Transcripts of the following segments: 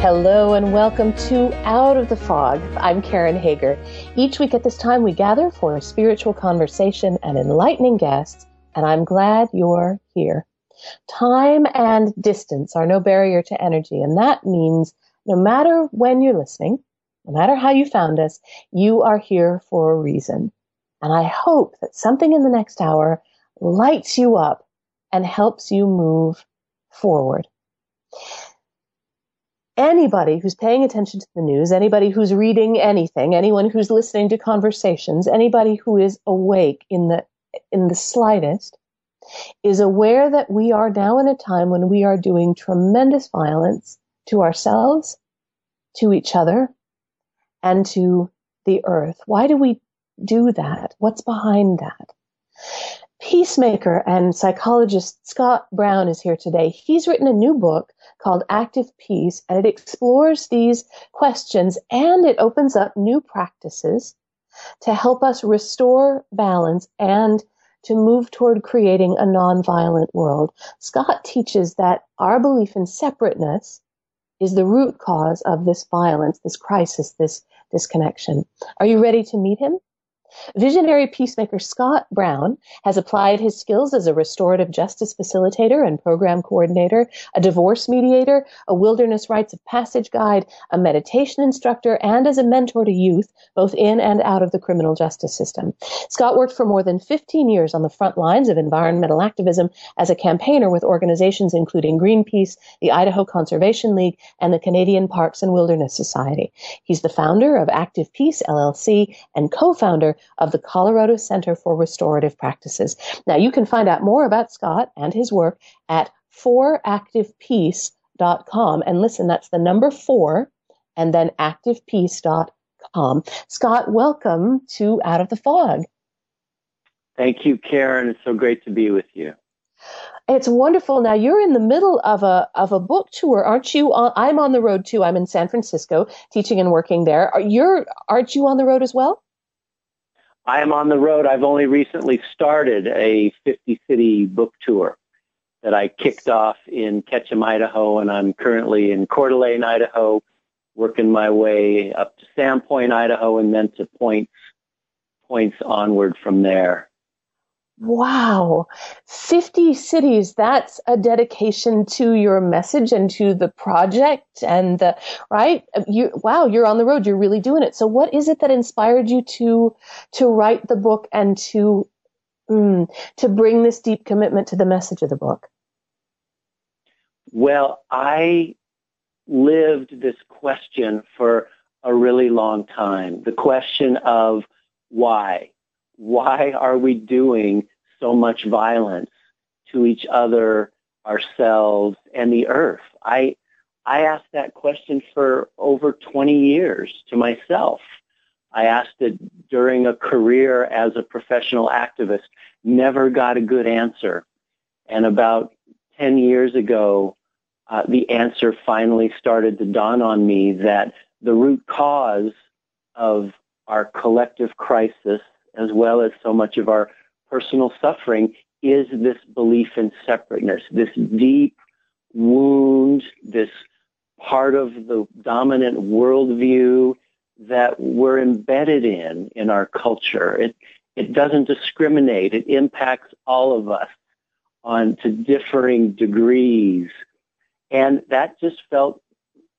Hello and welcome to Out of the Fog. I'm Karen Hager. Each week at this time, we gather for a spiritual conversation and enlightening guests, and I'm glad you're here. Time and distance are no barrier to energy, and that means no matter when you're listening, no matter how you found us, you are here for a reason. And I hope that something in the next hour lights you up and helps you move forward anybody who's paying attention to the news, anybody who's reading anything, anyone who's listening to conversations, anybody who is awake in the in the slightest is aware that we are now in a time when we are doing tremendous violence to ourselves, to each other, and to the earth. Why do we do that? What's behind that? Peacemaker and psychologist Scott Brown is here today. He's written a new book called Active Peace, and it explores these questions and it opens up new practices to help us restore balance and to move toward creating a nonviolent world. Scott teaches that our belief in separateness is the root cause of this violence, this crisis, this disconnection. Are you ready to meet him? Visionary peacemaker Scott Brown has applied his skills as a restorative justice facilitator and program coordinator, a divorce mediator, a wilderness rites of passage guide, a meditation instructor, and as a mentor to youth, both in and out of the criminal justice system. Scott worked for more than 15 years on the front lines of environmental activism as a campaigner with organizations including Greenpeace, the Idaho Conservation League, and the Canadian Parks and Wilderness Society. He's the founder of Active Peace LLC and co-founder of the Colorado Center for Restorative Practices. Now, you can find out more about Scott and his work at foractivepeace.com. And listen, that's the number four and then activepeace.com. Scott, welcome to Out of the Fog. Thank you, Karen. It's so great to be with you. It's wonderful. Now you're in the middle of a of a book tour, aren't you? Uh, I'm on the road too. I'm in San Francisco, teaching and working there. Are you aren't you on the road as well? I am on the road. I've only recently started a 50 city book tour that I kicked off in Ketchum, Idaho, and I'm currently in Coeur d'Alene, Idaho, working my way up to Sandpoint, Idaho, and then to points points onward from there. Wow. 50 cities. That's a dedication to your message and to the project and the, right? You, wow, you're on the road. You're really doing it. So what is it that inspired you to, to write the book and to, mm, to bring this deep commitment to the message of the book? Well, I lived this question for a really long time. The question of why? Why are we doing so much violence to each other, ourselves, and the earth? I, I asked that question for over 20 years to myself. I asked it during a career as a professional activist, never got a good answer. And about 10 years ago, uh, the answer finally started to dawn on me that the root cause of our collective crisis as well as so much of our personal suffering is this belief in separateness, this deep wound, this part of the dominant worldview that we're embedded in in our culture. It it doesn't discriminate. It impacts all of us on to differing degrees. And that just felt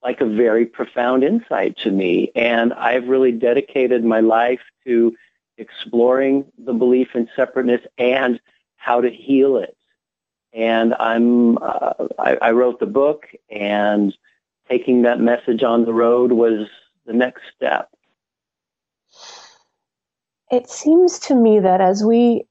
like a very profound insight to me. And I've really dedicated my life to exploring the belief in separateness and how to heal it. And I'm, uh, I, I wrote the book and taking that message on the road was the next step. It seems to me that as we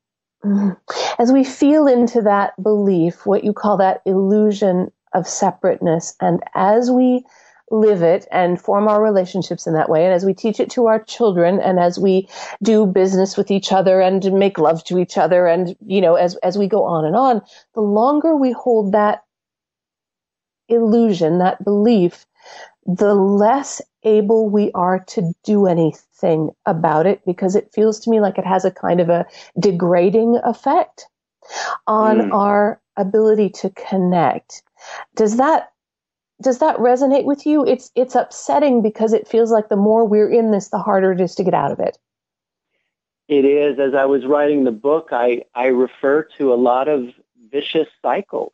as we feel into that belief, what you call that illusion of separateness, and as we live it and form our relationships in that way, and as we teach it to our children, and as we do business with each other and make love to each other, and you know, as as we go on and on, the longer we hold that illusion, that belief, the less able we are to do anything about it because it feels to me like it has a kind of a degrading effect on mm. our ability to connect. Does that does that resonate with you? It's it's upsetting because it feels like the more we're in this, the harder it is to get out of it. It is. As I was writing the book, I, I refer to a lot of vicious cycles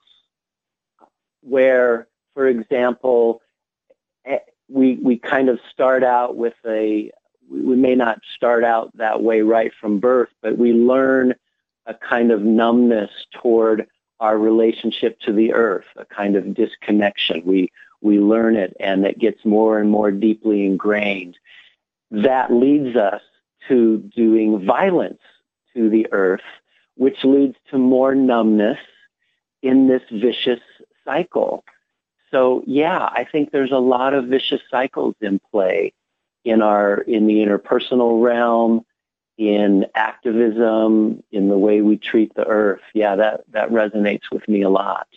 where, for example, eh, we we kind of start out with a we may not start out that way right from birth, but we learn a kind of numbness toward our relationship to the earth, a kind of disconnection. We we learn it and it gets more and more deeply ingrained. That leads us to doing violence to the earth, which leads to more numbness in this vicious cycle. So yeah, I think there's a lot of vicious cycles in play in our in the interpersonal realm, in activism, in the way we treat the earth. Yeah, that, that resonates with me a lot.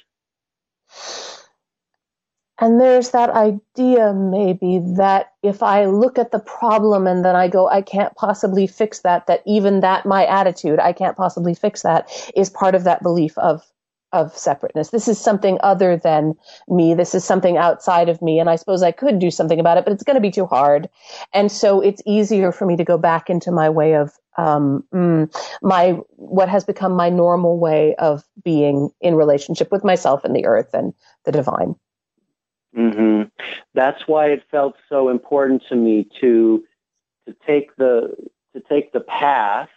And there's that idea maybe that if I look at the problem and then I go, I can't possibly fix that, that even that, my attitude, I can't possibly fix that, is part of that belief of of separateness. This is something other than me. This is something outside of me. And I suppose I could do something about it, but it's going to be too hard. And so it's easier for me to go back into my way of, um, mm, my, what has become my normal way of being in relationship with myself and the earth and the divine. Mm-hmm. That's why it felt so important to me to, to take the, to take the path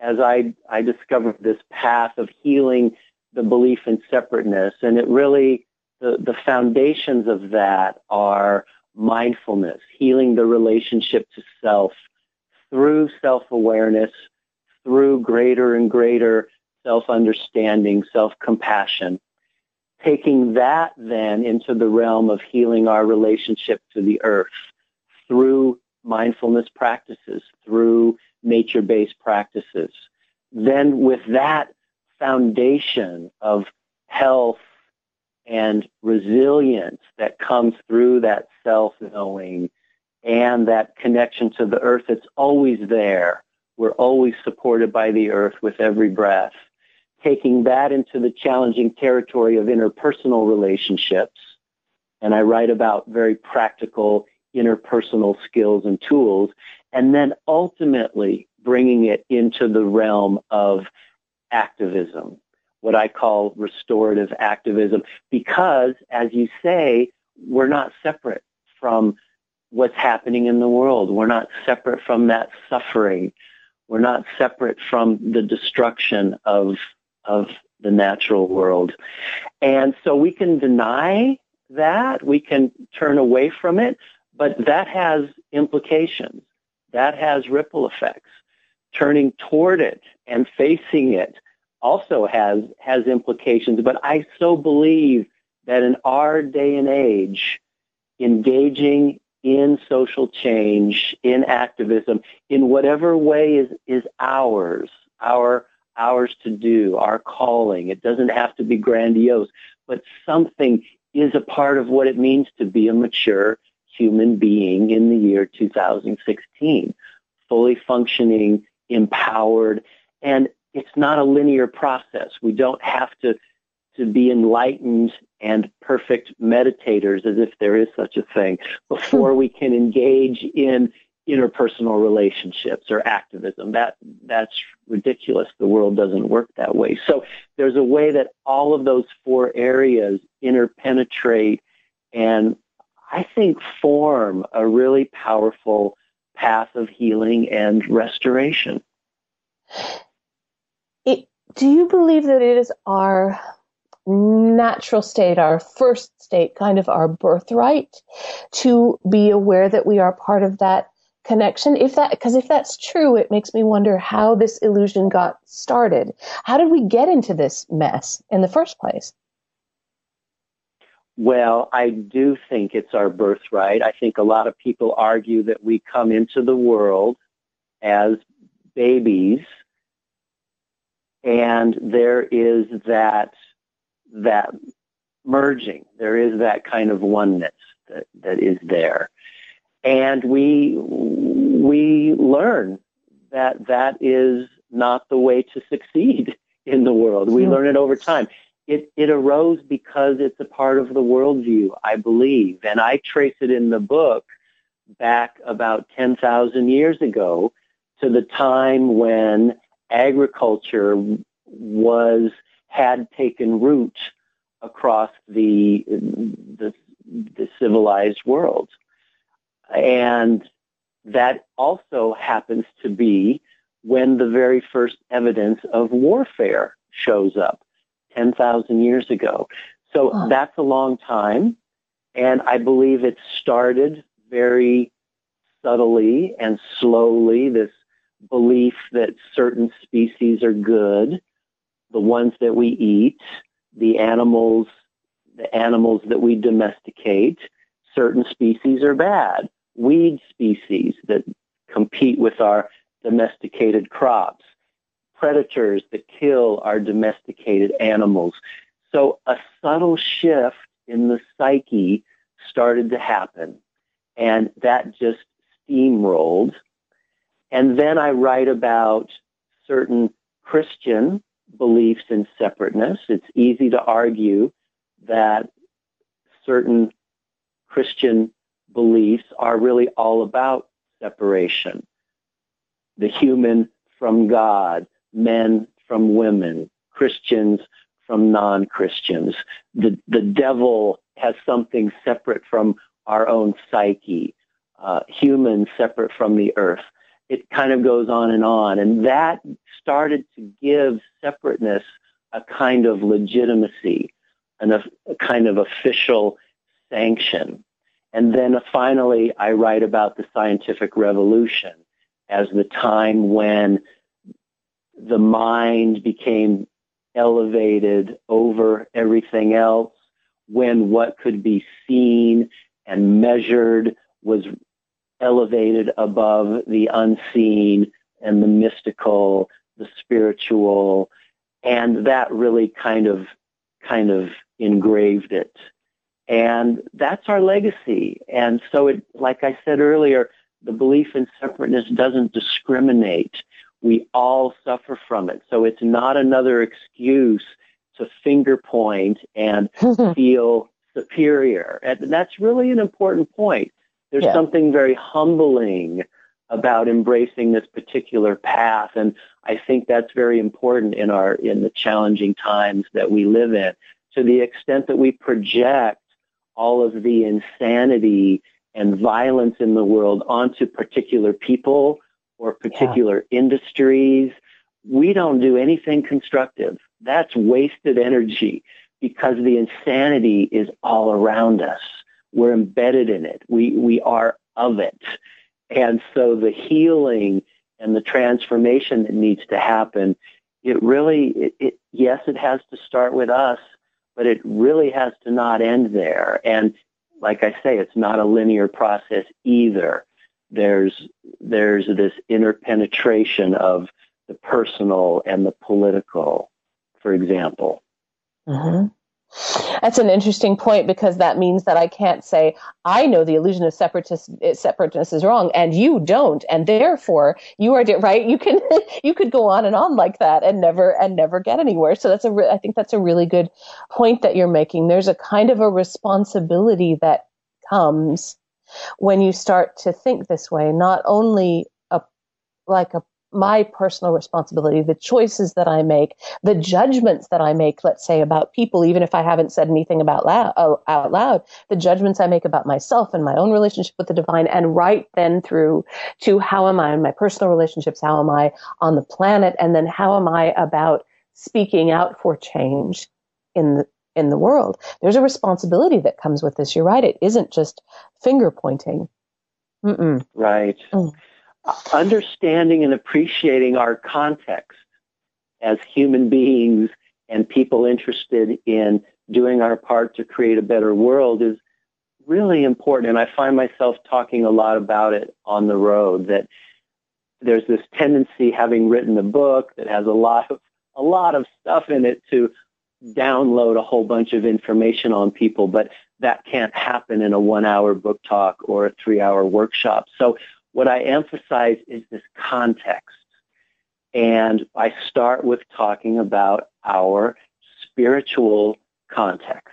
as I, I discovered this path of healing the belief in separateness. And it really, the, the foundations of that are mindfulness, healing the relationship to self through self-awareness, through greater and greater self-understanding, self-compassion. Taking that then into the realm of healing our relationship to the earth through mindfulness practices, through nature-based practices. Then with that foundation of health and resilience that comes through that self-knowing and that connection to the earth that's always there. We're always supported by the earth with every breath. Taking that into the challenging territory of interpersonal relationships. And I write about very practical interpersonal skills and tools. And then ultimately bringing it into the realm of activism, what I call restorative activism, because, as you say, we're not separate from what's happening in the world. We're not separate from that suffering. We're not separate from the destruction of, of the natural world. And so we can deny that, we can turn away from it, but that has implications. That has ripple effects. Turning toward it and facing it also has has implications. But I so believe that in our day and age, engaging in social change, in activism, in whatever way is is ours, our ours to do, our calling. It doesn't have to be grandiose, but something is a part of what it means to be a mature human being in the year 2016, fully functioning, empowered, and it's not a linear process. We don't have to to be enlightened and perfect meditators as if there is such a thing before we can engage in interpersonal relationships or activism. That that's ridiculous. The world doesn't work that way. So there's a way that all of those four areas interpenetrate and I think form a really powerful path of healing and restoration do you believe that it is our natural state, our first state, kind of our birthright to be aware that we are part of that connection? If that, because if that's true, it makes me wonder how this illusion got started. How did we get into this mess in the first place? Well, I do think it's our birthright. I think a lot of people argue that we come into the world as babies and there is that that merging. There is that kind of oneness that, that is there. And we we learn that that is not the way to succeed in the world. We learn it over time it, it arose because it's a part of the worldview, I believe. And I trace it in the book back about 10,000 years ago to the time when agriculture was, had taken root across the, the, the civilized world. And that also happens to be when the very first evidence of warfare shows up. 10,000 years ago. So oh. that's a long time. And I believe it started very subtly and slowly, this belief that certain species are good, the ones that we eat, the animals, the animals that we domesticate, certain species are bad. Weed species that compete with our domesticated crops predators that kill our domesticated animals. So a subtle shift in the psyche started to happen, and that just steamrolled. And then I write about certain Christian beliefs in separateness. It's easy to argue that certain Christian beliefs are really all about separation. The human from God, men from women, Christians from non-Christians. The, the devil has something separate from our own psyche, uh, humans separate from the earth. It kind of goes on and on. And that started to give separateness a kind of legitimacy and a, a kind of official sanction. And then finally, I write about the scientific revolution as the time when the mind became elevated over everything else when what could be seen and measured was elevated above the unseen and the mystical, the spiritual, and that really kind of kind of engraved it. And that's our legacy. And so it like I said earlier, the belief in separateness doesn't discriminate. We all suffer from it. So it's not another excuse to finger point and feel superior. And that's really an important point. There's yeah. something very humbling about embracing this particular path. And I think that's very important in our, in the challenging times that we live in. To the extent that we project all of the insanity and violence in the world onto particular people or particular yeah. industries. We don't do anything constructive. That's wasted energy because the insanity is all around us. We're embedded in it. We, we are of it. And so the healing and the transformation that needs to happen, it really, it, it, yes, it has to start with us, but it really has to not end there. And like I say, it's not a linear process either there's there's this interpenetration of the personal and the political, for example. Mm-hmm. That's an interesting point because that means that I can't say I know the illusion of separateness, eh, separateness is wrong and you don't, and therefore you are right. You can you could go on and on like that and never and never get anywhere. So that's a re- I think that's a really good point that you're making. There's a kind of a responsibility that comes when you start to think this way, not only a, like a my personal responsibility, the choices that I make, the judgments that I make, let's say about people, even if I haven't said anything about loud, uh, out loud, the judgments I make about myself and my own relationship with the divine, and right then through to how am I in my personal relationships, how am I on the planet, and then how am I about speaking out for change in the in the world. There's a responsibility that comes with this. You're right. It isn't just finger pointing. Mm-mm. Right. Mm. Understanding and appreciating our context as human beings and people interested in doing our part to create a better world is really important. And I find myself talking a lot about it on the road that there's this tendency, having written a book that has a lot of a lot of stuff in it to download a whole bunch of information on people, but that can't happen in a one hour book talk or a three hour workshop. So what I emphasize is this context. And I start with talking about our spiritual context.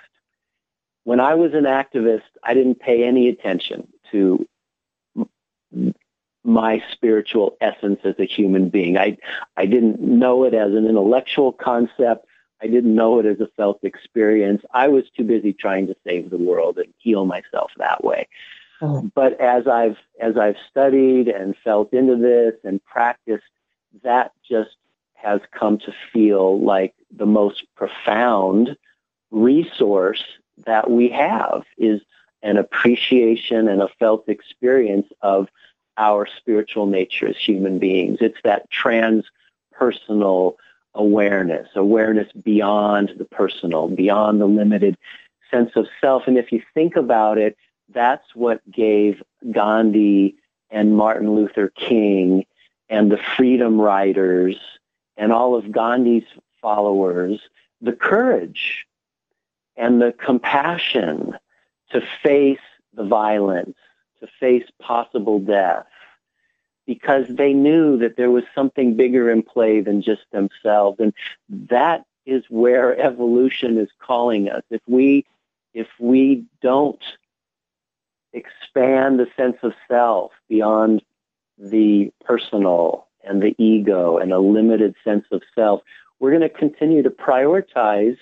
When I was an activist, I didn't pay any attention to my spiritual essence as a human being. I, I didn't know it as an intellectual concept. I didn't know it as a felt experience. I was too busy trying to save the world and heal myself that way. But as I've as I've studied and felt into this and practiced, that just has come to feel like the most profound resource that we have is an appreciation and a felt experience of our spiritual nature as human beings. It's that transpersonal awareness, awareness beyond the personal, beyond the limited sense of self. And if you think about it, that's what gave Gandhi and Martin Luther King and the freedom riders and all of Gandhi's followers the courage and the compassion to face the violence, to face possible death, because they knew that there was something bigger in play than just themselves. And that is where evolution is calling us. If we, if we don't expand the sense of self beyond the personal and the ego and a limited sense of self, we're going to continue to prioritize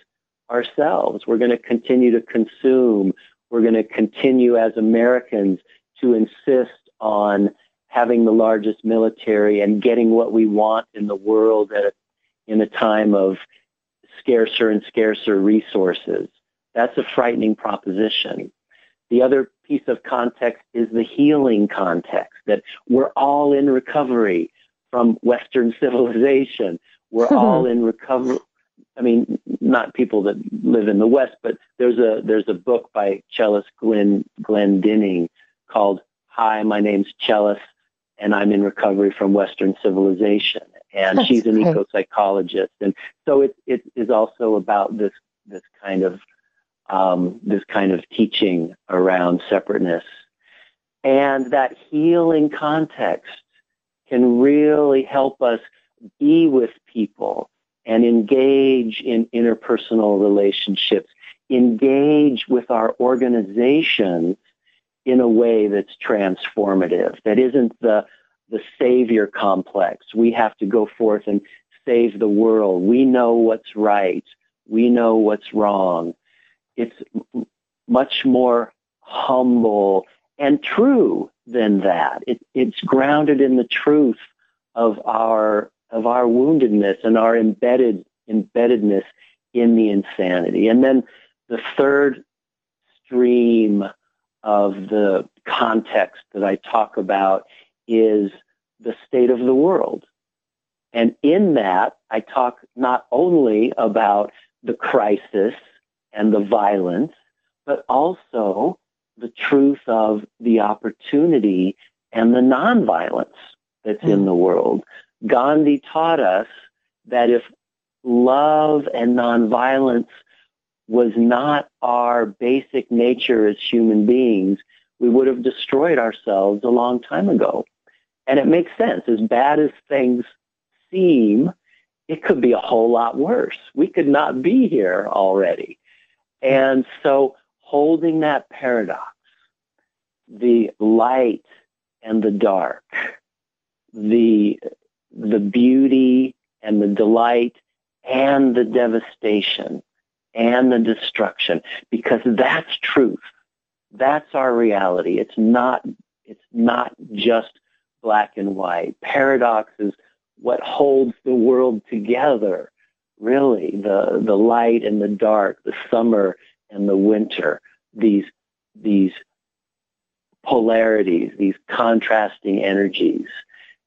ourselves. We're going to continue to consume. We're going to continue as Americans to insist on having the largest military and getting what we want in the world at, in a time of scarcer and scarcer resources. That's a frightening proposition. The other piece of context is the healing context that we're all in recovery from Western civilization. We're all in recovery. I mean, not people that live in the West, but there's a there's a book by Chellis Glenn Glendinning called "Hi, my name's Chellis, and I'm in recovery from Western civilization." And That's she's an eco psychologist, and so it it is also about this this kind of um, this kind of teaching around separateness, and that healing context can really help us be with people and engage in interpersonal relationships, engage with our organizations in a way that's transformative, that isn't the, the savior complex. We have to go forth and save the world. We know what's right. We know what's wrong. It's much more humble and true than that. It, it's grounded in the truth of our of our woundedness and our embedded embeddedness in the insanity. And then the third stream of the context that I talk about is the state of the world. And in that, I talk not only about the crisis and the violence, but also the truth of the opportunity and the nonviolence that's mm. in the world. Gandhi taught us that if love and nonviolence was not our basic nature as human beings, we would have destroyed ourselves a long time ago. And it makes sense. As bad as things seem, it could be a whole lot worse. We could not be here already. And so holding that paradox, the light and the dark, the the beauty and the delight and the devastation and the destruction because that's truth. That's our reality. It's not, it's not just black and white. Paradox is what holds the world together, really. The, the light and the dark, the summer and the winter, these, these polarities, these contrasting energies.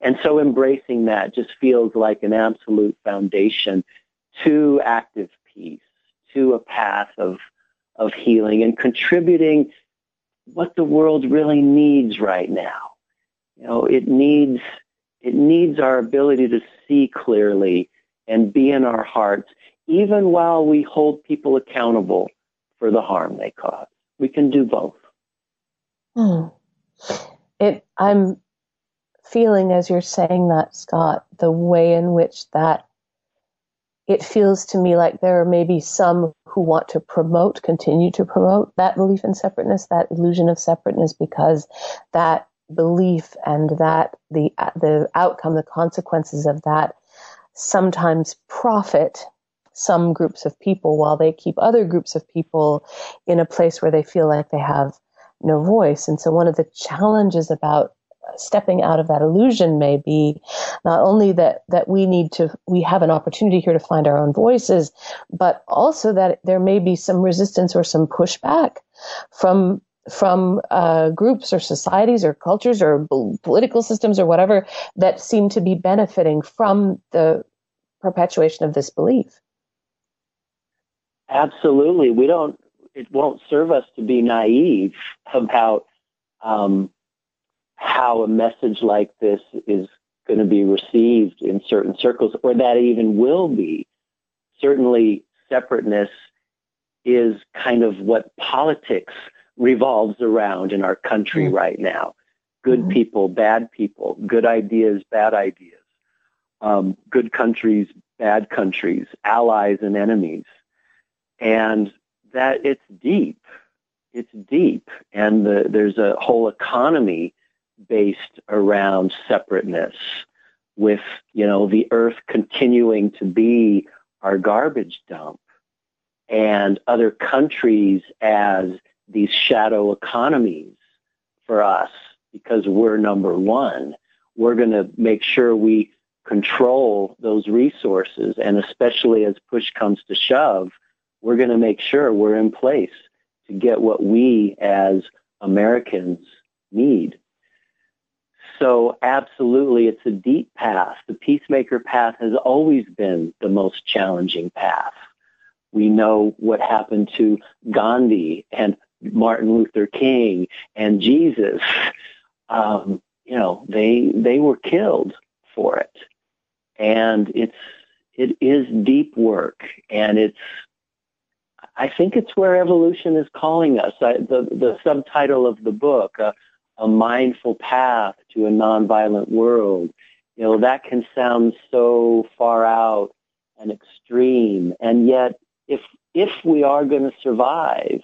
And so embracing that just feels like an absolute foundation to active peace, to a path of of healing and contributing what the world really needs right now. You know, it needs it needs our ability to see clearly and be in our hearts, even while we hold people accountable for the harm they cause. We can do both. Hmm. It, I'm feeling as you're saying that, Scott, the way in which that it feels to me like there are maybe some who want to promote, continue to promote that belief in separateness, that illusion of separateness, because that belief and that the the outcome, the consequences of that, sometimes profit some groups of people while they keep other groups of people in a place where they feel like they have no voice. And so one of the challenges about stepping out of that illusion may be not only that that we need to we have an opportunity here to find our own voices but also that there may be some resistance or some pushback from from uh, groups or societies or cultures or political systems or whatever that seem to be benefiting from the perpetuation of this belief absolutely we don't it won't serve us to be naive about um, how a message like this is going to be received in certain circles, or that even will be. Certainly, separateness is kind of what politics revolves around in our country mm-hmm. right now. Good mm-hmm. people, bad people, good ideas, bad ideas, um, good countries, bad countries, allies and enemies. And that it's deep. It's deep. And the, there's a whole economy based around separateness with, you know, the earth continuing to be our garbage dump and other countries as these shadow economies for us because we're number one. We're going to make sure we control those resources. And especially as push comes to shove, we're going to make sure we're in place to get what we as Americans need. So absolutely, it's a deep path. The peacemaker path has always been the most challenging path. We know what happened to Gandhi and Martin Luther King and Jesus. Um, you know, they they were killed for it, and it's it is deep work, and it's I think it's where evolution is calling us. I, the the subtitle of the book, uh, a mindful path to a nonviolent world. You know, that can sound so far out and extreme. And yet, if, if we are going to survive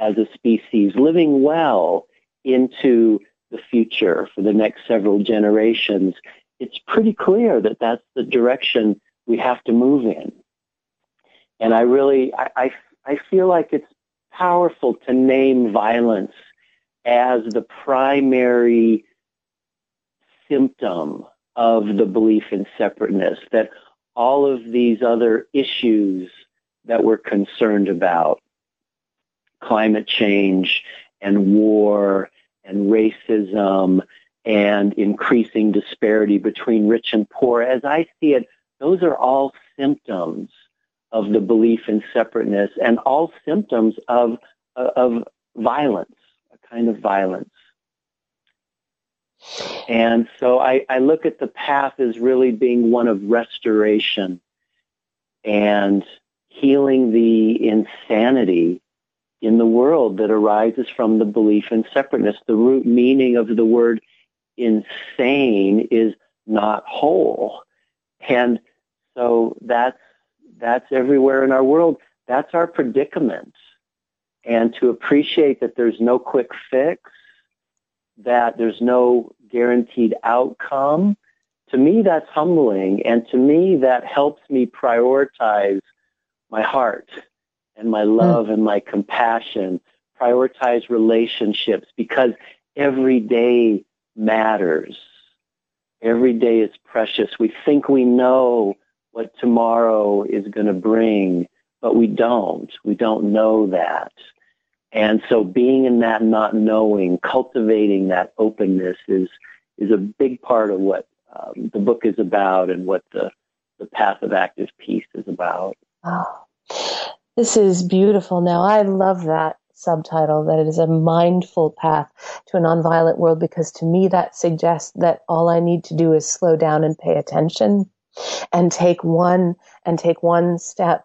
as a species, living well into the future for the next several generations, it's pretty clear that that's the direction we have to move in. And I really, I, I, I feel like it's powerful to name violence as the primary symptom of the belief in separateness, that all of these other issues that we're concerned about, climate change and war and racism and increasing disparity between rich and poor, as I see it, those are all symptoms of the belief in separateness and all symptoms of, of violence a kind of violence. And so I, I look at the path as really being one of restoration and healing the insanity in the world that arises from the belief in separateness. The root meaning of the word insane is not whole. And so that's, that's everywhere in our world. That's our predicament and to appreciate that there's no quick fix, that there's no guaranteed outcome. To me, that's humbling. And to me, that helps me prioritize my heart and my hmm. love mm. and my compassion, prioritize relationships because every day matters. Every day is precious. We think we know what tomorrow is going to bring, but we don't. We don't know that. And so being in that not knowing, cultivating that openness is, is a big part of what um, the book is about and what the, the path of active peace is about. Oh. This is beautiful. Now, I love that subtitle that it is a mindful path to a nonviolent world because to me that suggests that all I need to do is slow down and pay attention and take one and take one step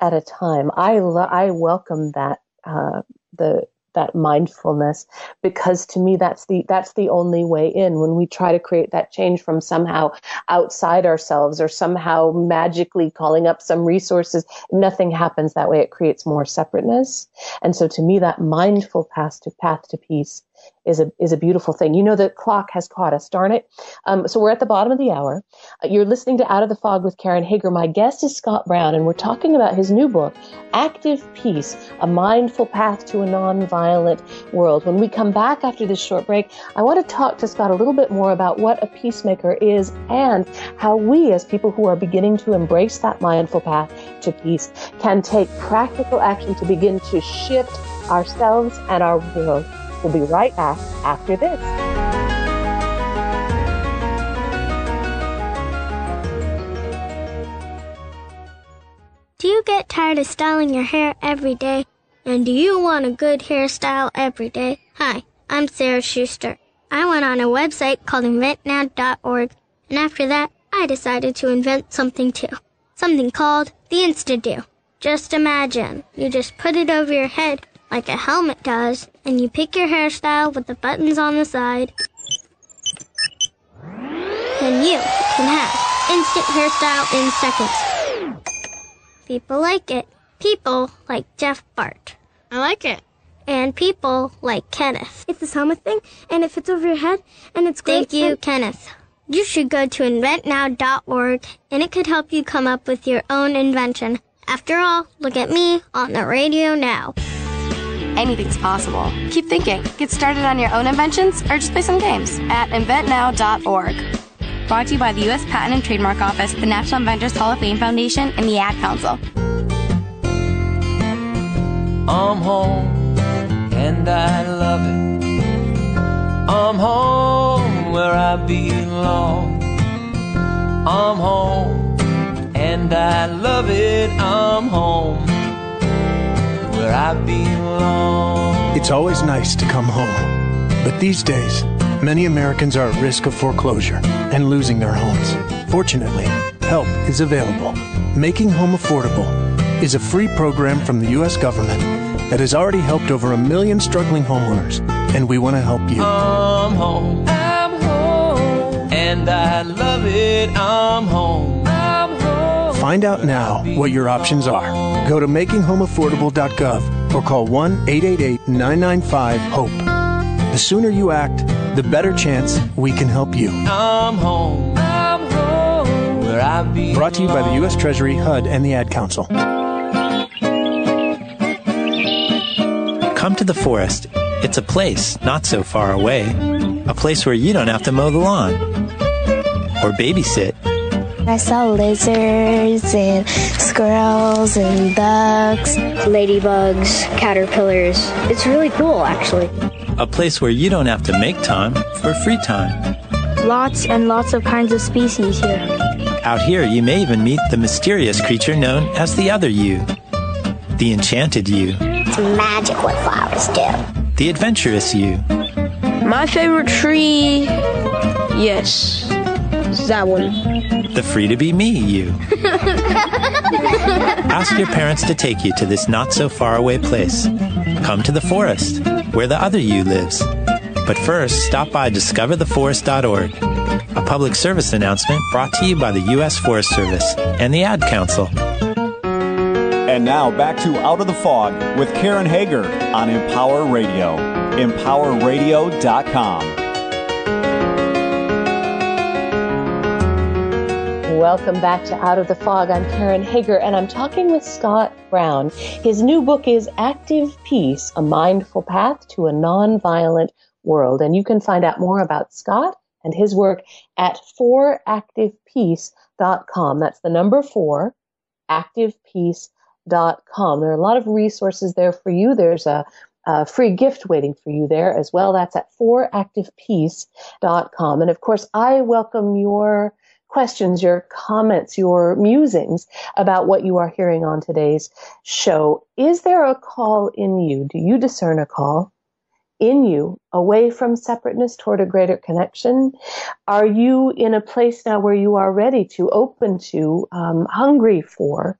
at a time. I lo- I welcome that uh, the that mindfulness because to me that's the that's the only way in. When we try to create that change from somehow outside ourselves or somehow magically calling up some resources nothing happens that way. It creates more separateness. And so to me that mindful path to path to peace is a is a beautiful thing. You know the clock has caught us, darn it. Um, so we're at the bottom of the hour. Uh, you're listening to Out of the Fog with Karen Hager. My guest is Scott Brown, and we're talking about his new book, Active Peace: A Mindful Path to a Nonviolent World. When we come back after this short break, I want to talk to Scott a little bit more about what a peacemaker is and how we, as people who are beginning to embrace that mindful path to peace, can take practical action to begin to shift ourselves and our world. We'll be right back after this. Do you get tired of styling your hair every day? And do you want a good hairstyle every day? Hi, I'm Sarah Schuster. I went on a website called inventnow.org, and after that, I decided to invent something too. Something called the Insta-Do. Just imagine, you just put it over your head like a helmet does, and you pick your hairstyle with the buttons on the side, then you can have instant hairstyle in seconds. People like it. People like Jeff Bart. I like it. And people like Kenneth. It's this helmet thing, and it fits over your head, and it's great. Thank you, Kenneth. You should go to inventnow.org, and it could help you come up with your own invention. After all, look at me on the radio now anything's possible. Keep thinking. Get started on your own inventions or just play some games at inventnow.org. Brought to you by the U.S. Patent and Trademark Office, the National Inventors Hall of Fame Foundation, and the Ad Council. I'm home and I love it. I'm home where I belong. I'm home and I love it. I'm home where I belong. It's always nice to come home. But these days, many Americans are at risk of foreclosure and losing their homes. Fortunately, help is available. Making Home Affordable is a free program from the U.S. government that has already helped over a million struggling homeowners, and we want to help you. I'm home. I'm home. And I love it. I'm home. Find out now what your options are. Go to makinghomeaffordable.gov or call 1 888 995 HOPE. The sooner you act, the better chance we can help you. I'm home. I'm home where I belong. Brought to you by the U.S. Treasury, HUD, and the Ad Council. Come to the forest. It's a place not so far away. A place where you don't have to mow the lawn or babysit I saw lizards and squirrels and ducks, ladybugs, caterpillars. It's really cool, actually. A place where you don't have to make time for free time. Lots and lots of kinds of species here. Out here, you may even meet the mysterious creature known as the other you, the enchanted you. It's magic what flowers do. The adventurous you. My favorite tree, yes, that one the free to be me you. Ask your parents to take you to this not so far away place. Come to the forest, where the other you lives. But first, stop by discovertheforest.org, a public service announcement brought to you by the U.S. Forest Service and the Ad Council. And now back to Out of the Fog with Karen Hager on Empower Radio. EmpowerRadio.com. Welcome back to Out of the Fog. I'm Karen Hager, and I'm talking with Scott Brown. His new book is Active Peace A Mindful Path to a Nonviolent World. And you can find out more about Scott and his work at 4activepeace.com. That's the number four, activepeace.com. There are a lot of resources there for you. There's a a free gift waiting for you there as well. That's at 4activepeace.com. And of course, I welcome your questions, your comments, your musings about what you are hearing on today's show. Is there a call in you? Do you discern a call in you away from separateness toward a greater connection? Are you in a place now where you are ready to, open to, um, hungry for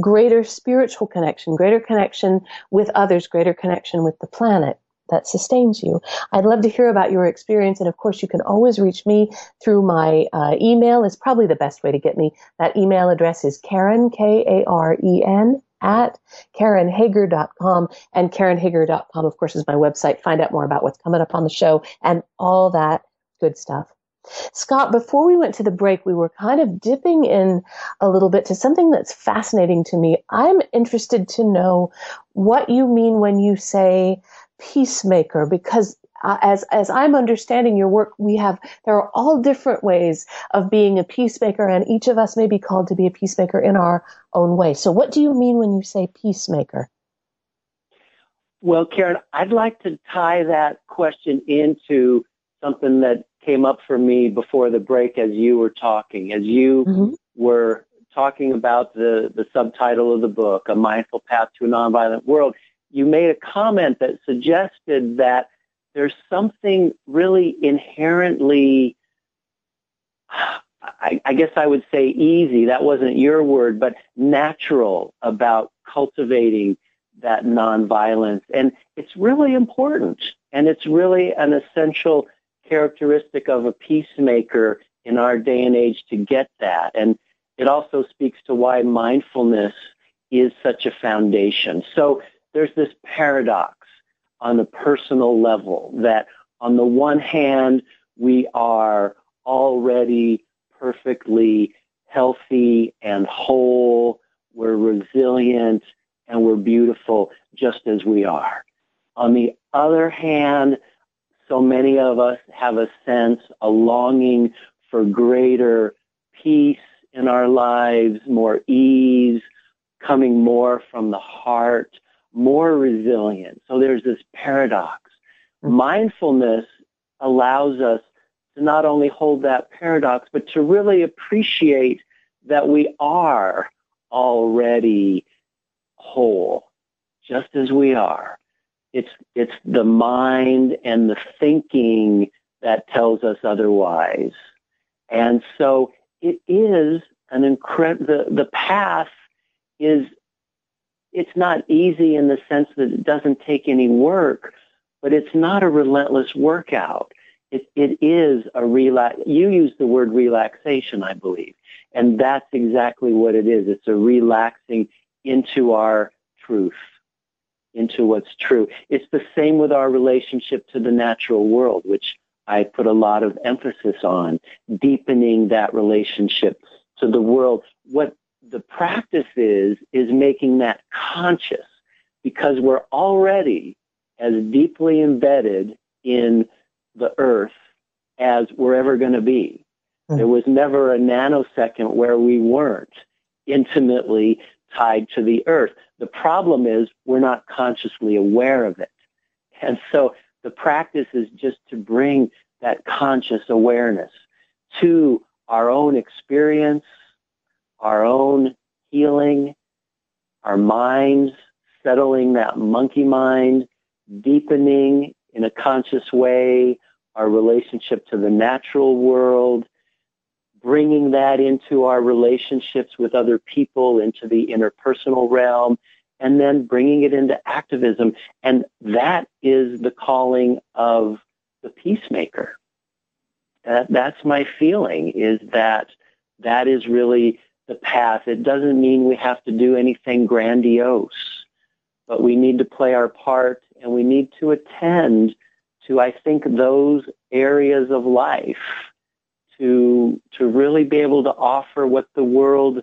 greater spiritual connection, greater connection with others, greater connection with the planet? That sustains you. I'd love to hear about your experience. And of course, you can always reach me through my uh, email is probably the best way to get me. That email address is Karen, K-A-R-E-N at KarenHager.com. And KarenHager.com, of course, is my website. Find out more about what's coming up on the show and all that good stuff. Scott, before we went to the break, we were kind of dipping in a little bit to something that's fascinating to me. I'm interested to know what you mean when you say peacemaker because uh, as as I'm understanding your work, we have there are all different ways of being a peacemaker, and each of us may be called to be a peacemaker in our own way. So, what do you mean when you say peacemaker? Well, Karen, I'd like to tie that question into something that came up for me before the break as you were talking, as you mm-hmm. were talking about the the subtitle of the book, A Mindful Path to a Nonviolent World you made a comment that suggested that there's something really inherently, I, I, guess I would say easy, that wasn't your word, but natural about cultivating that nonviolence. And it's really important. And it's really an essential characteristic of a peacemaker in our day and age to get that. And it also speaks to why mindfulness is such a foundation. So there's this paradox on the personal level that on the one hand, we are already perfectly healthy and whole. We're resilient and we're beautiful just as we are. On the other hand, so many of us have a sense, a longing for greater peace in our lives, more ease, coming more from the heart, more resilient. So there's this paradox. Mm-hmm. Mindfulness allows us to not only hold that paradox, but to really appreciate that we are already whole, just as we are. It's, it's the mind and the thinking that tells us otherwise. And so it is an incredible, the, the path is it's not easy in the sense that it doesn't take any work, but it's not a relentless workout. It, it is a relax. You use the word relaxation, I believe, and that's exactly what it is. It's a relaxing into our truth, into what's true. It's the same with our relationship to the natural world, which I put a lot of emphasis on, deepening that relationship to the world. What the practice is, is making that conscious because we're already as deeply embedded in the earth as we're ever going to be. Mm-hmm. There was never a nanosecond where we weren't intimately tied to the earth. The problem is we're not consciously aware of it. And so the practice is just to bring that conscious awareness to our own experience, our own healing, our minds, settling that monkey mind, deepening in a conscious way our relationship to the natural world, bringing that into our relationships with other people, into the interpersonal realm, and then bringing it into activism. And that is the calling of the peacemaker. That, that's my feeling is that that is really the path. It doesn't mean we have to do anything grandiose, but we need to play our part and we need to attend to, I think, those areas of life to, to really be able to offer what the world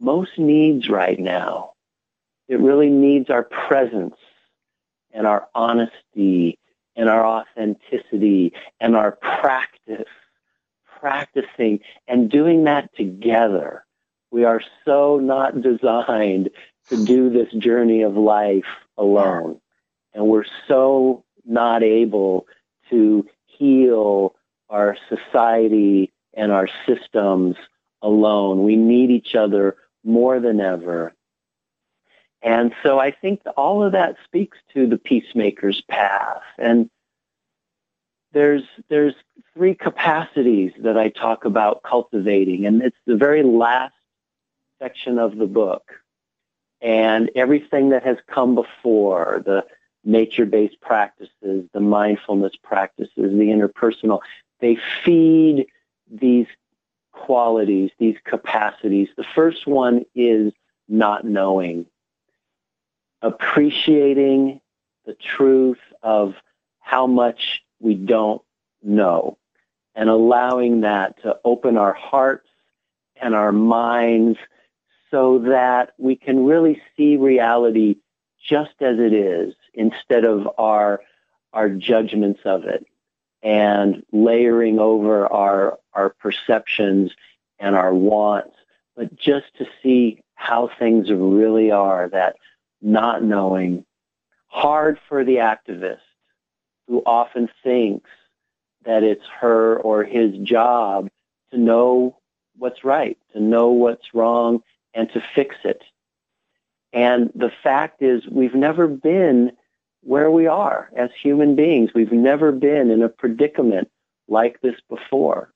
most needs right now. It really needs our presence and our honesty and our authenticity and our practice, practicing and doing that together we are so not designed to do this journey of life alone. And we're so not able to heal our society and our systems alone. We need each other more than ever. And so I think all of that speaks to the peacemaker's path. And there's there's three capacities that I talk about cultivating, and it's the very last section of the book. And everything that has come before, the nature-based practices, the mindfulness practices, the interpersonal, they feed these qualities, these capacities. The first one is not knowing, appreciating the truth of how much we don't know and allowing that to open our hearts and our minds so that we can really see reality just as it is instead of our our judgments of it and layering over our our perceptions and our wants. But just to see how things really are that not knowing hard for the activist who often thinks that it's her or his job to know what's right, to know what's wrong, and to fix it. And the fact is, we've never been where we are as human beings. We've never been in a predicament like this before.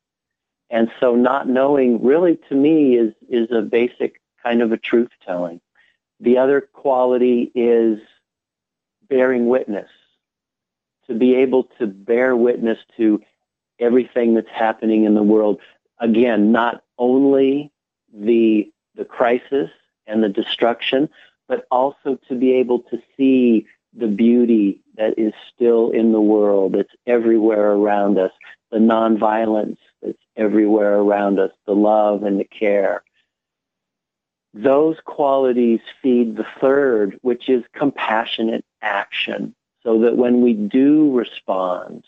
And so not knowing really to me is, is a basic kind of a truth telling. The other quality is bearing witness to be able to bear witness to everything that's happening in the world. Again, not only the, the crisis and the destruction, but also to be able to see the beauty that is still in the world, that's everywhere around us, the nonviolence that's everywhere around us, the love and the care. Those qualities feed the third, which is compassionate action so that when we do respond,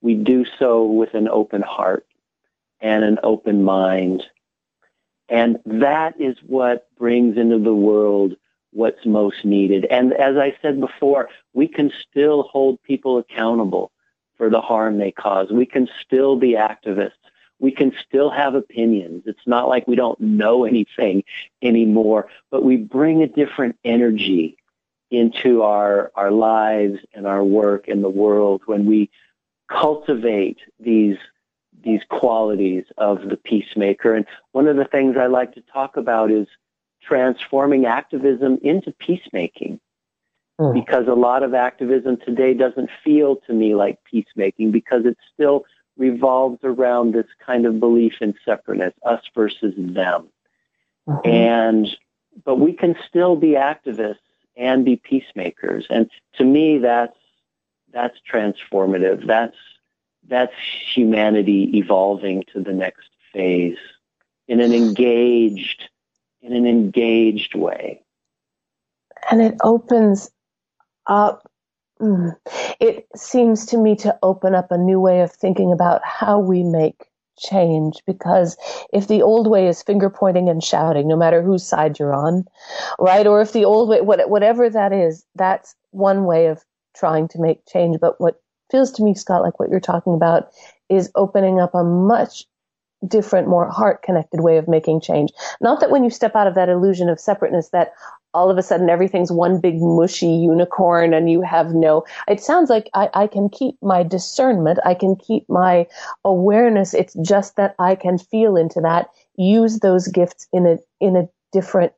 we do so with an open heart and an open mind. And that is what brings into the world what's most needed. And as I said before, we can still hold people accountable for the harm they cause. We can still be activists. We can still have opinions. It's not like we don't know anything anymore, but we bring a different energy into our, our lives and our work in the world when we cultivate these these qualities of the peacemaker. And one of the things I like to talk about is transforming activism into peacemaking. Mm. Because a lot of activism today doesn't feel to me like peacemaking because it still revolves around this kind of belief in separateness, us versus them. Mm-hmm. And but we can still be activists and be peacemakers. And to me, that's that's transformative. That's that's humanity evolving to the next phase in an engaged in an engaged way. And it opens up mm, it seems to me to open up a new way of thinking about how we make change because if the old way is finger pointing and shouting, no matter whose side you're on, right? Or if the old way, whatever that is, that's one way of trying to make change. But what feels to me, Scott, like what you're talking about is opening up a much different, more heart connected way of making change. Not that when you step out of that illusion of separateness that all of a sudden everything's one big mushy unicorn and you have no, it sounds like I, I can keep my discernment. I can keep my awareness. It's just that I can feel into that, use those gifts in a, in a different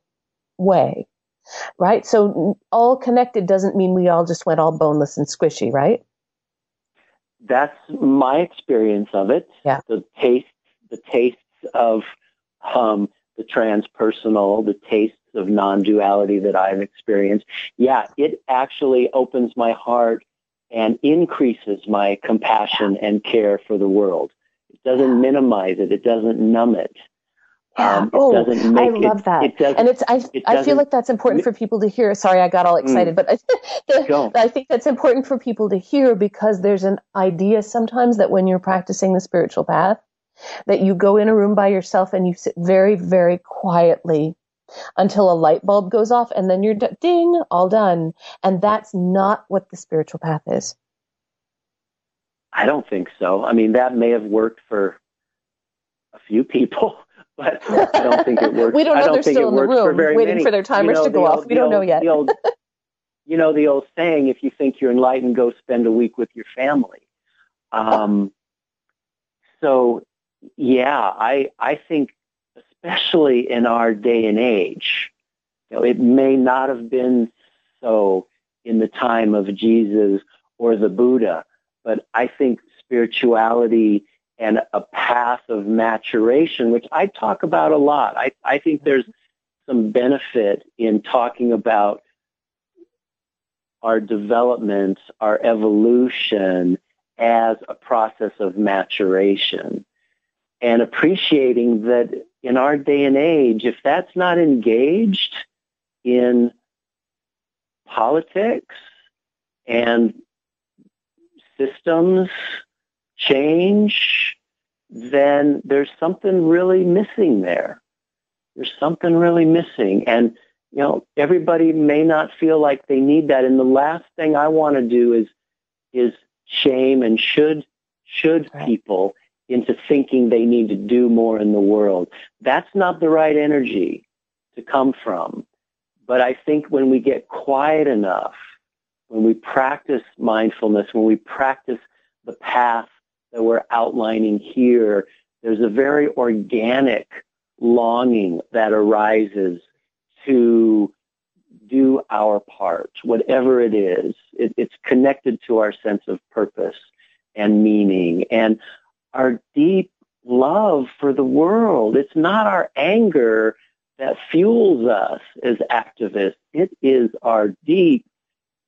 way. Right. So all connected doesn't mean we all just went all boneless and squishy, right? That's my experience of it. Yeah. The taste the tastes of um, the transpersonal, the tastes of non-duality that I've experienced. Yeah, it actually opens my heart and increases my compassion and care for the world. It doesn't minimize it. It doesn't numb it. Yeah. Um, oh, I love it, that. It and it's I, it I feel like that's important for people to hear. Sorry, I got all excited, mm, but I, the, I think that's important for people to hear because there's an idea sometimes that when you're practicing the spiritual path, that you go in a room by yourself and you sit very, very quietly until a light bulb goes off and then you're d- ding, all done. And that's not what the spiritual path is. I don't think so. I mean, that may have worked for a few people, but I don't think it works. we don't know I don't they're think still in the for room waiting many. for their timers you know, to go the off. We don't know yet. old- you know the old saying: if you think you're enlightened, go spend a week with your family. Um, so, yeah, I I think especially in our day and age, you know, it may not have been so in the time of Jesus or the Buddha, but I think spirituality and a path of maturation, which I talk about a lot. I, I think there's some benefit in talking about our development, our evolution as a process of maturation and appreciating that in our day and age, if that's not engaged in politics and systems change, then there's something really missing there. There's something really missing. And, you know, everybody may not feel like they need that. And the last thing I want to do is, is shame and should, should people into thinking they need to do more in the world. That's not the right energy to come from. But I think when we get quiet enough, when we practice mindfulness, when we practice the path that we're outlining here, there's a very organic longing that arises to do our part, whatever it is. It, it's connected to our sense of purpose and meaning and our deep love for the world. It's not our anger that fuels us as activists. It is our deep,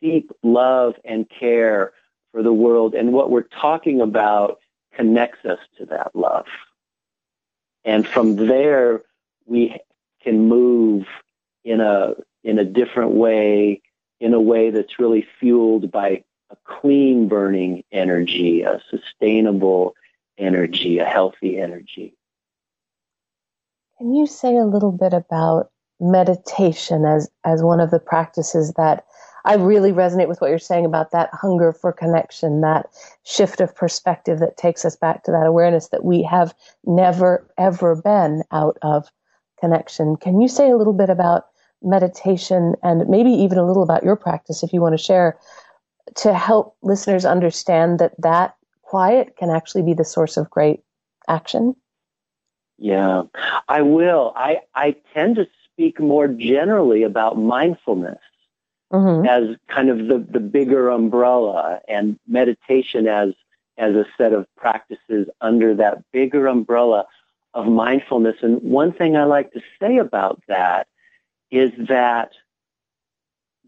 deep love and care for the world. And what we're talking about connects us to that love. And from there, we can move in a, in a different way, in a way that's really fueled by a clean burning energy, a sustainable energy, a healthy energy. Can you say a little bit about meditation as as one of the practices that I really resonate with what you're saying about that hunger for connection, that shift of perspective that takes us back to that awareness that we have never ever been out of connection. Can you say a little bit about meditation and maybe even a little about your practice if you want to share to help listeners understand that that quiet can actually be the source of great action? Yeah, I will. I, I tend to speak more generally about mindfulness Mm-hmm. as kind of the, the bigger umbrella and meditation as, as a set of practices under that bigger umbrella of mindfulness. And one thing I like to say about that is that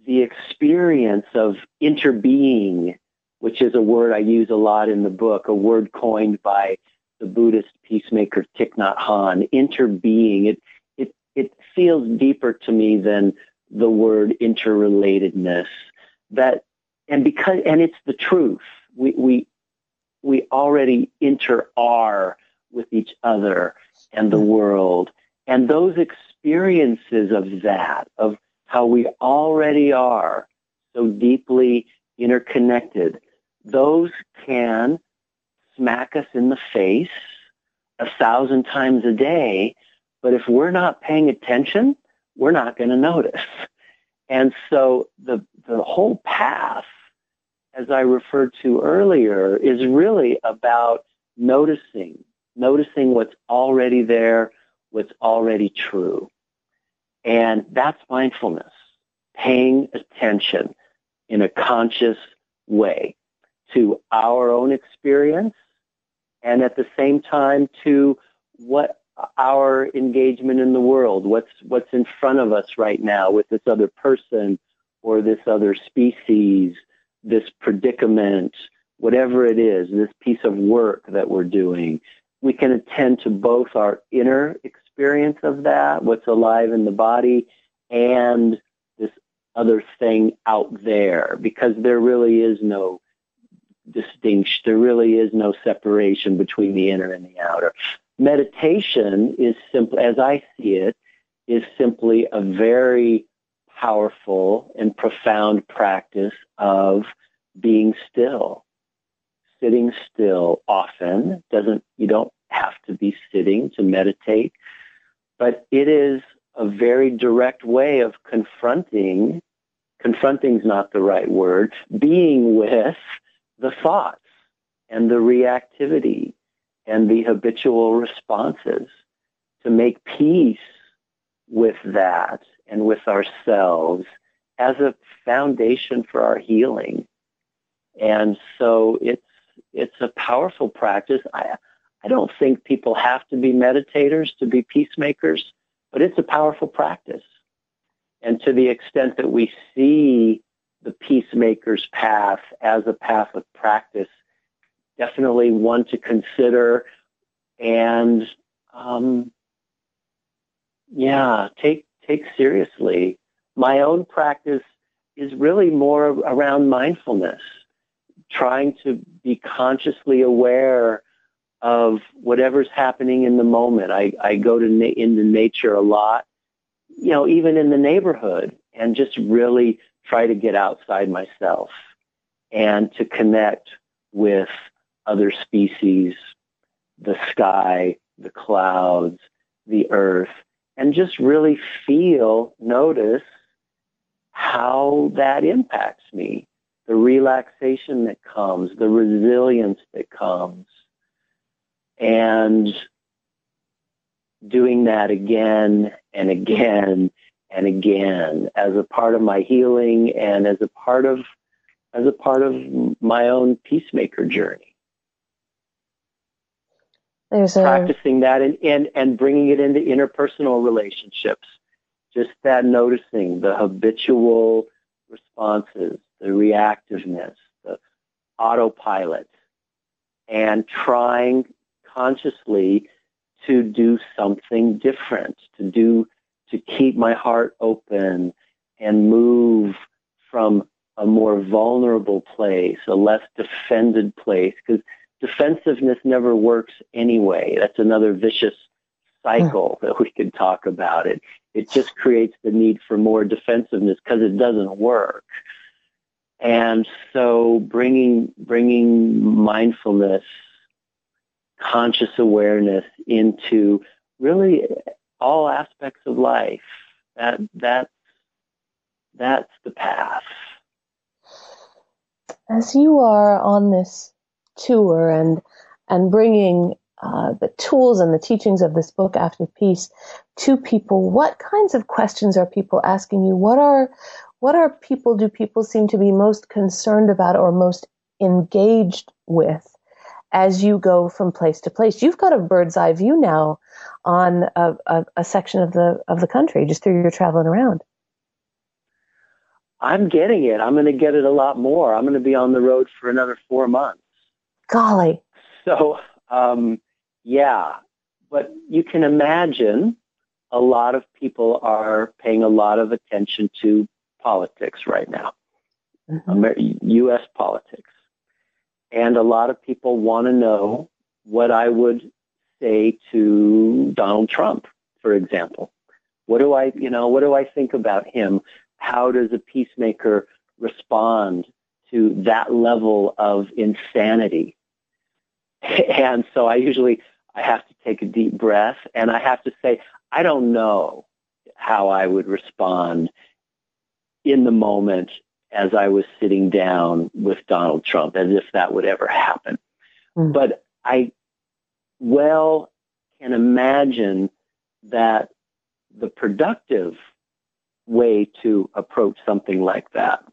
the experience of interbeing, which is a word I use a lot in the book, a word coined by the Buddhist peacemaker Thich Nhat Hanh, interbeing, it, it, it feels deeper to me than the word interrelatedness. That, and because, and it's the truth. We, we, we already inter are with each other and the world. And those experiences of that, of how we already are so deeply interconnected, those can smack us in the face a thousand times a day. But if we're not paying attention, we're not going to notice. And so the, the whole path, as I referred to earlier, is really about noticing, noticing what's already there, what's already true. And that's mindfulness, paying attention in a conscious way to our own experience and at the same time to what our engagement in the world, what's what's in front of us right now with this other person or this other species, this predicament, whatever it is, this piece of work that we're doing. We can attend to both our inner experience of that, what's alive in the body, and this other thing out there, because there really is no distinction. There really is no separation between the inner and the outer. Meditation is simply, as I see it, is simply a very powerful and profound practice of being still. Sitting still often doesn't, you don't have to be sitting to meditate, but it is a very direct way of confronting, confronting is not the right word, being with the thoughts and the reactivity and the habitual responses to make peace with that and with ourselves as a foundation for our healing. And so it's it's a powerful practice. I I don't think people have to be meditators to be peacemakers, but it's a powerful practice. And to the extent that we see the peacemaker's path as a path of practice, definitely one to consider and um, yeah, take take seriously. My own practice is really more around mindfulness, trying to be consciously aware of whatever's happening in the moment. I, I go to na- into nature a lot, you know, even in the neighborhood, and just really try to get outside myself and to connect with other species, the sky, the clouds, the earth, and just really feel, notice how that impacts me, the relaxation that comes, the resilience that comes, and doing that again and again and again as a part of my healing and as a part of as a part of my own peacemaker journey. There's a... Practicing that and, and, and bringing it into interpersonal relationships. Just that noticing the habitual responses, the reactiveness, the autopilot, and trying consciously to do something different, to do, to keep my heart open and move from a more vulnerable place, a less defended place, because defensiveness never works anyway. That's another vicious cycle hmm. that we could talk about. It it just creates the need for more defensiveness because it doesn't work. And so bringing bringing mindfulness conscious awareness into really all aspects of life. That that that's the path. As you are on this tour and and bringing uh, the tools and the teachings of this book, Active Peace, to people, what kinds of questions are people asking you? What are what are people? Do people seem to be most concerned about or most engaged with as you go from place to place. You've got a bird's eye view now on a, a, a section of the of the country just through your traveling around. I'm getting it. I'm going to get it a lot more. I'm going to be on the road for another four months. Golly. So, um, yeah, but you can imagine a lot of people are paying a lot of attention to politics right now, mm-hmm. U.S. politics. And a lot of people want to know what I would say to Donald Trump, for example. What do I, you know, what do I think about him? How does a peacemaker respond to that level of insanity? And so I usually I have to take a deep breath and I have to say, I don't know how I would respond in the moment as I was sitting down with Donald Trump, as if that would ever happen. Mm. But I well can imagine that the productive way to approach something like that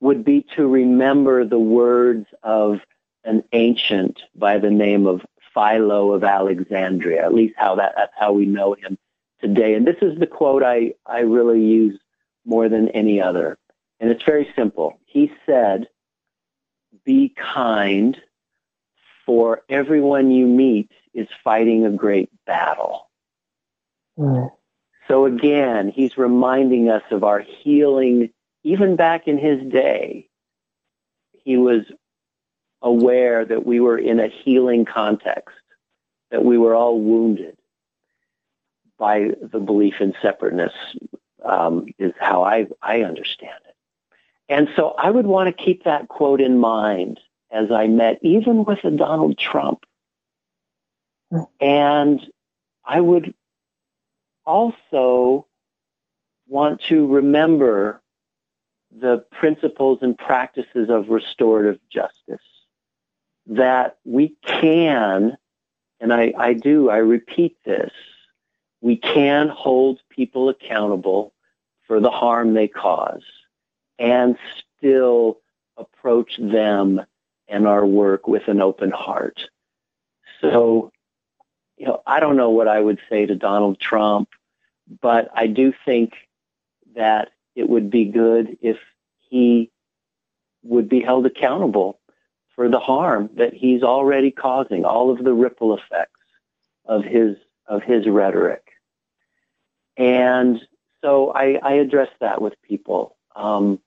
would be to remember the words of an ancient by the name of Philo of Alexandria, at least how that, that's how we know him today. And this is the quote I, I really use more than any other. And it's very simple. He said, be kind, for everyone you meet is fighting a great battle. Mm. So again, he's reminding us of our healing. Even back in his day, he was aware that we were in a healing context, that we were all wounded by the belief in separateness, um, is how I, I understand it. And so I would want to keep that quote in mind as I met, even with a Donald Trump, And I would also want to remember the principles and practices of restorative justice that we can, and I, I do, I repeat this, we can hold people accountable for the harm they cause and still approach them and our work with an open heart. So, you know, I don't know what I would say to Donald Trump, but I do think that it would be good if he would be held accountable for the harm that he's already causing, all of the ripple effects of his of his rhetoric. And so I, I address that with people. Um,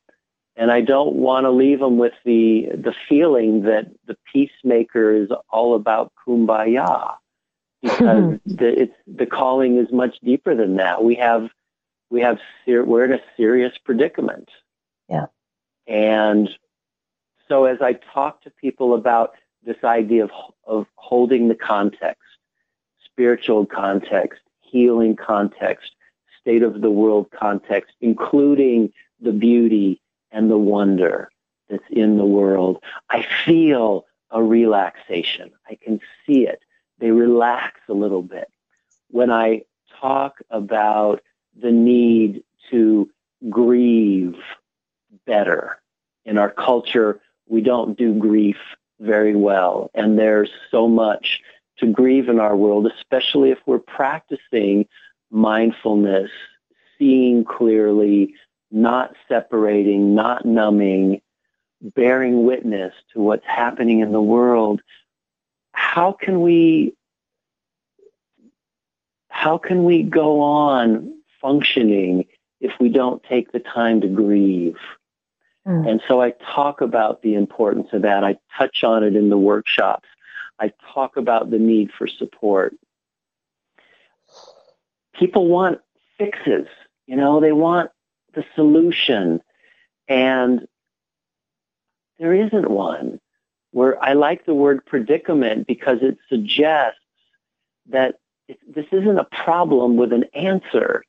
and I don't want to leave them with the the feeling that the peacemaker is all about kumbaya, because the it's the calling is much deeper than that. We have we have we're in a serious predicament. Yeah. And so as I talk to people about this idea of of holding the context, spiritual context, healing context, state of the world context, including the beauty and the wonder that's in the world. I feel a relaxation. I can see it. They relax a little bit. When I talk about the need to grieve better. In our culture, we don't do grief very well, and there's so much to grieve in our world, especially if we're practicing mindfulness, seeing clearly, not separating, not numbing, bearing witness to what's happening in the world, how can we how can we go on functioning if we don't take the time to grieve? Mm. And so I talk about the importance of that. I touch on it in the workshops. I talk about the need for support. People want fixes, you know, they want the solution. And there isn't one. Where I like the word predicament because it suggests that this isn't a problem with an answer.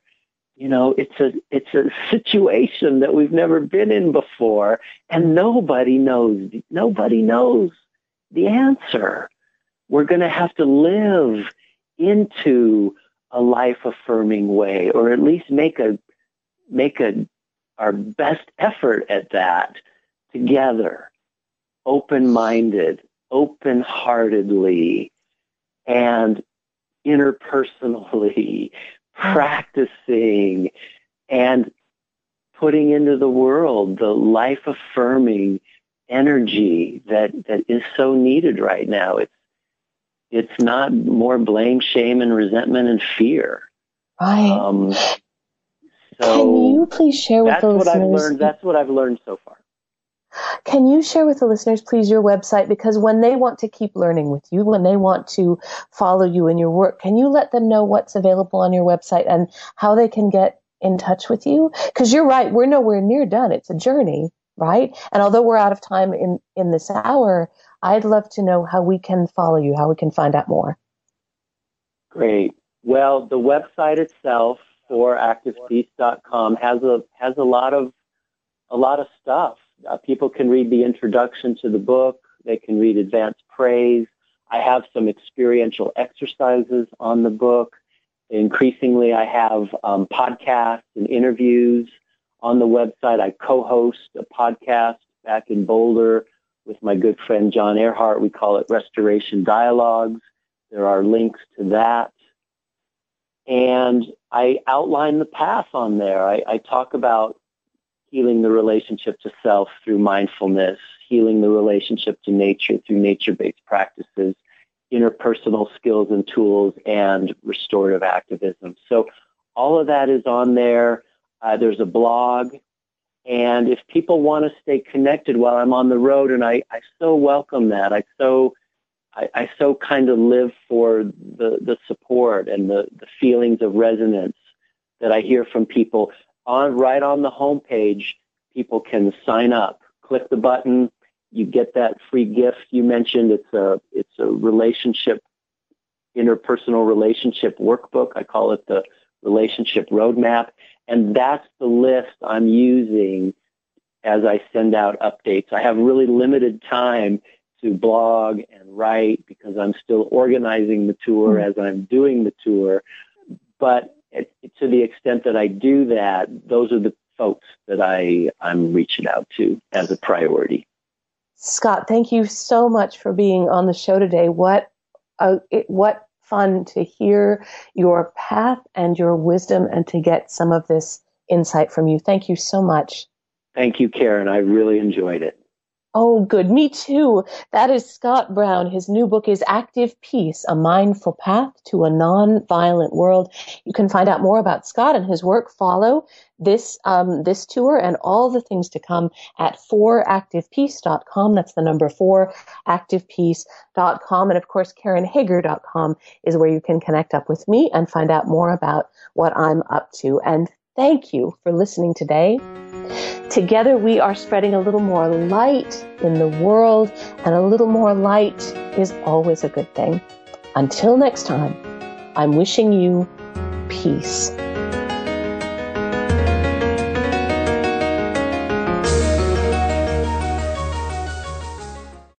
You know, it's a it's a situation that we've never been in before, and nobody knows nobody knows the answer. We're going to have to live into a life affirming way, or at least make a make a, our best effort at that together, open minded, open heartedly, and interpersonally, practicing and putting into the world the life affirming energy that, that is so needed right now. It's it's not more blame, shame, and resentment and fear. Right. Um, so Can you please share with the listeners? I've learned, that's what I've learned so far. Can you share with the listeners, please, your website? Because when they want to keep learning with you, when they want to follow you in your work, can you let them know what's available on your website and how they can get in touch with you? Because you're right, we're nowhere near done. It's a journey, right? And although we're out of time in, in this hour, I'd love to know how we can follow you, how we can find out more. Great. Well, the website itself for activepeace.com has a has a lot of a lot of stuff. Uh, people can read the introduction to the book. They can read advanced praise. I have some experiential exercises on the book. Increasingly, I have um, podcasts and interviews on the website. I co-host a podcast back in Boulder with my good friend John Earhart. We call it Restoration Dialogues. There are links to that. And I outline the path on there. I, I talk about healing the relationship to self through mindfulness, healing the relationship to nature through nature-based practices, interpersonal skills and tools, and restorative activism. So all of that is on there. Uh, there's a blog. And if people want to stay connected while I'm on the road, and I, I so welcome that. I so I, I so kind of live for the, the support and the, the feelings of resonance that I hear from people. On right on the homepage, people can sign up. Click the button. You get that free gift you mentioned. It's a it's a relationship interpersonal relationship workbook. I call it the relationship roadmap. And that's the list I'm using as I send out updates. I have really limited time to blog and write because I'm still organizing the tour mm-hmm. as I'm doing the tour. But it, to the extent that I do that, those are the folks that I, I'm reaching out to as a priority. Scott, thank you so much for being on the show today. What uh, it, what fun to hear your path and your wisdom and to get some of this insight from you. Thank you so much. Thank you, Karen. I really enjoyed it. Oh, good. Me too. That is Scott Brown. His new book is Active Peace, A Mindful Path to a Non-Violent World. You can find out more about Scott and his work. Follow this, um, this tour and all the things to come at 4activepeace.com. That's the number 4, activepeace.com. And of course, KarenHager.com is where you can connect up with me and find out more about what I'm up to. And thank you for listening today. Together we are spreading a little more light in the world, and a little more light is always a good thing. Until next time, I'm wishing you peace.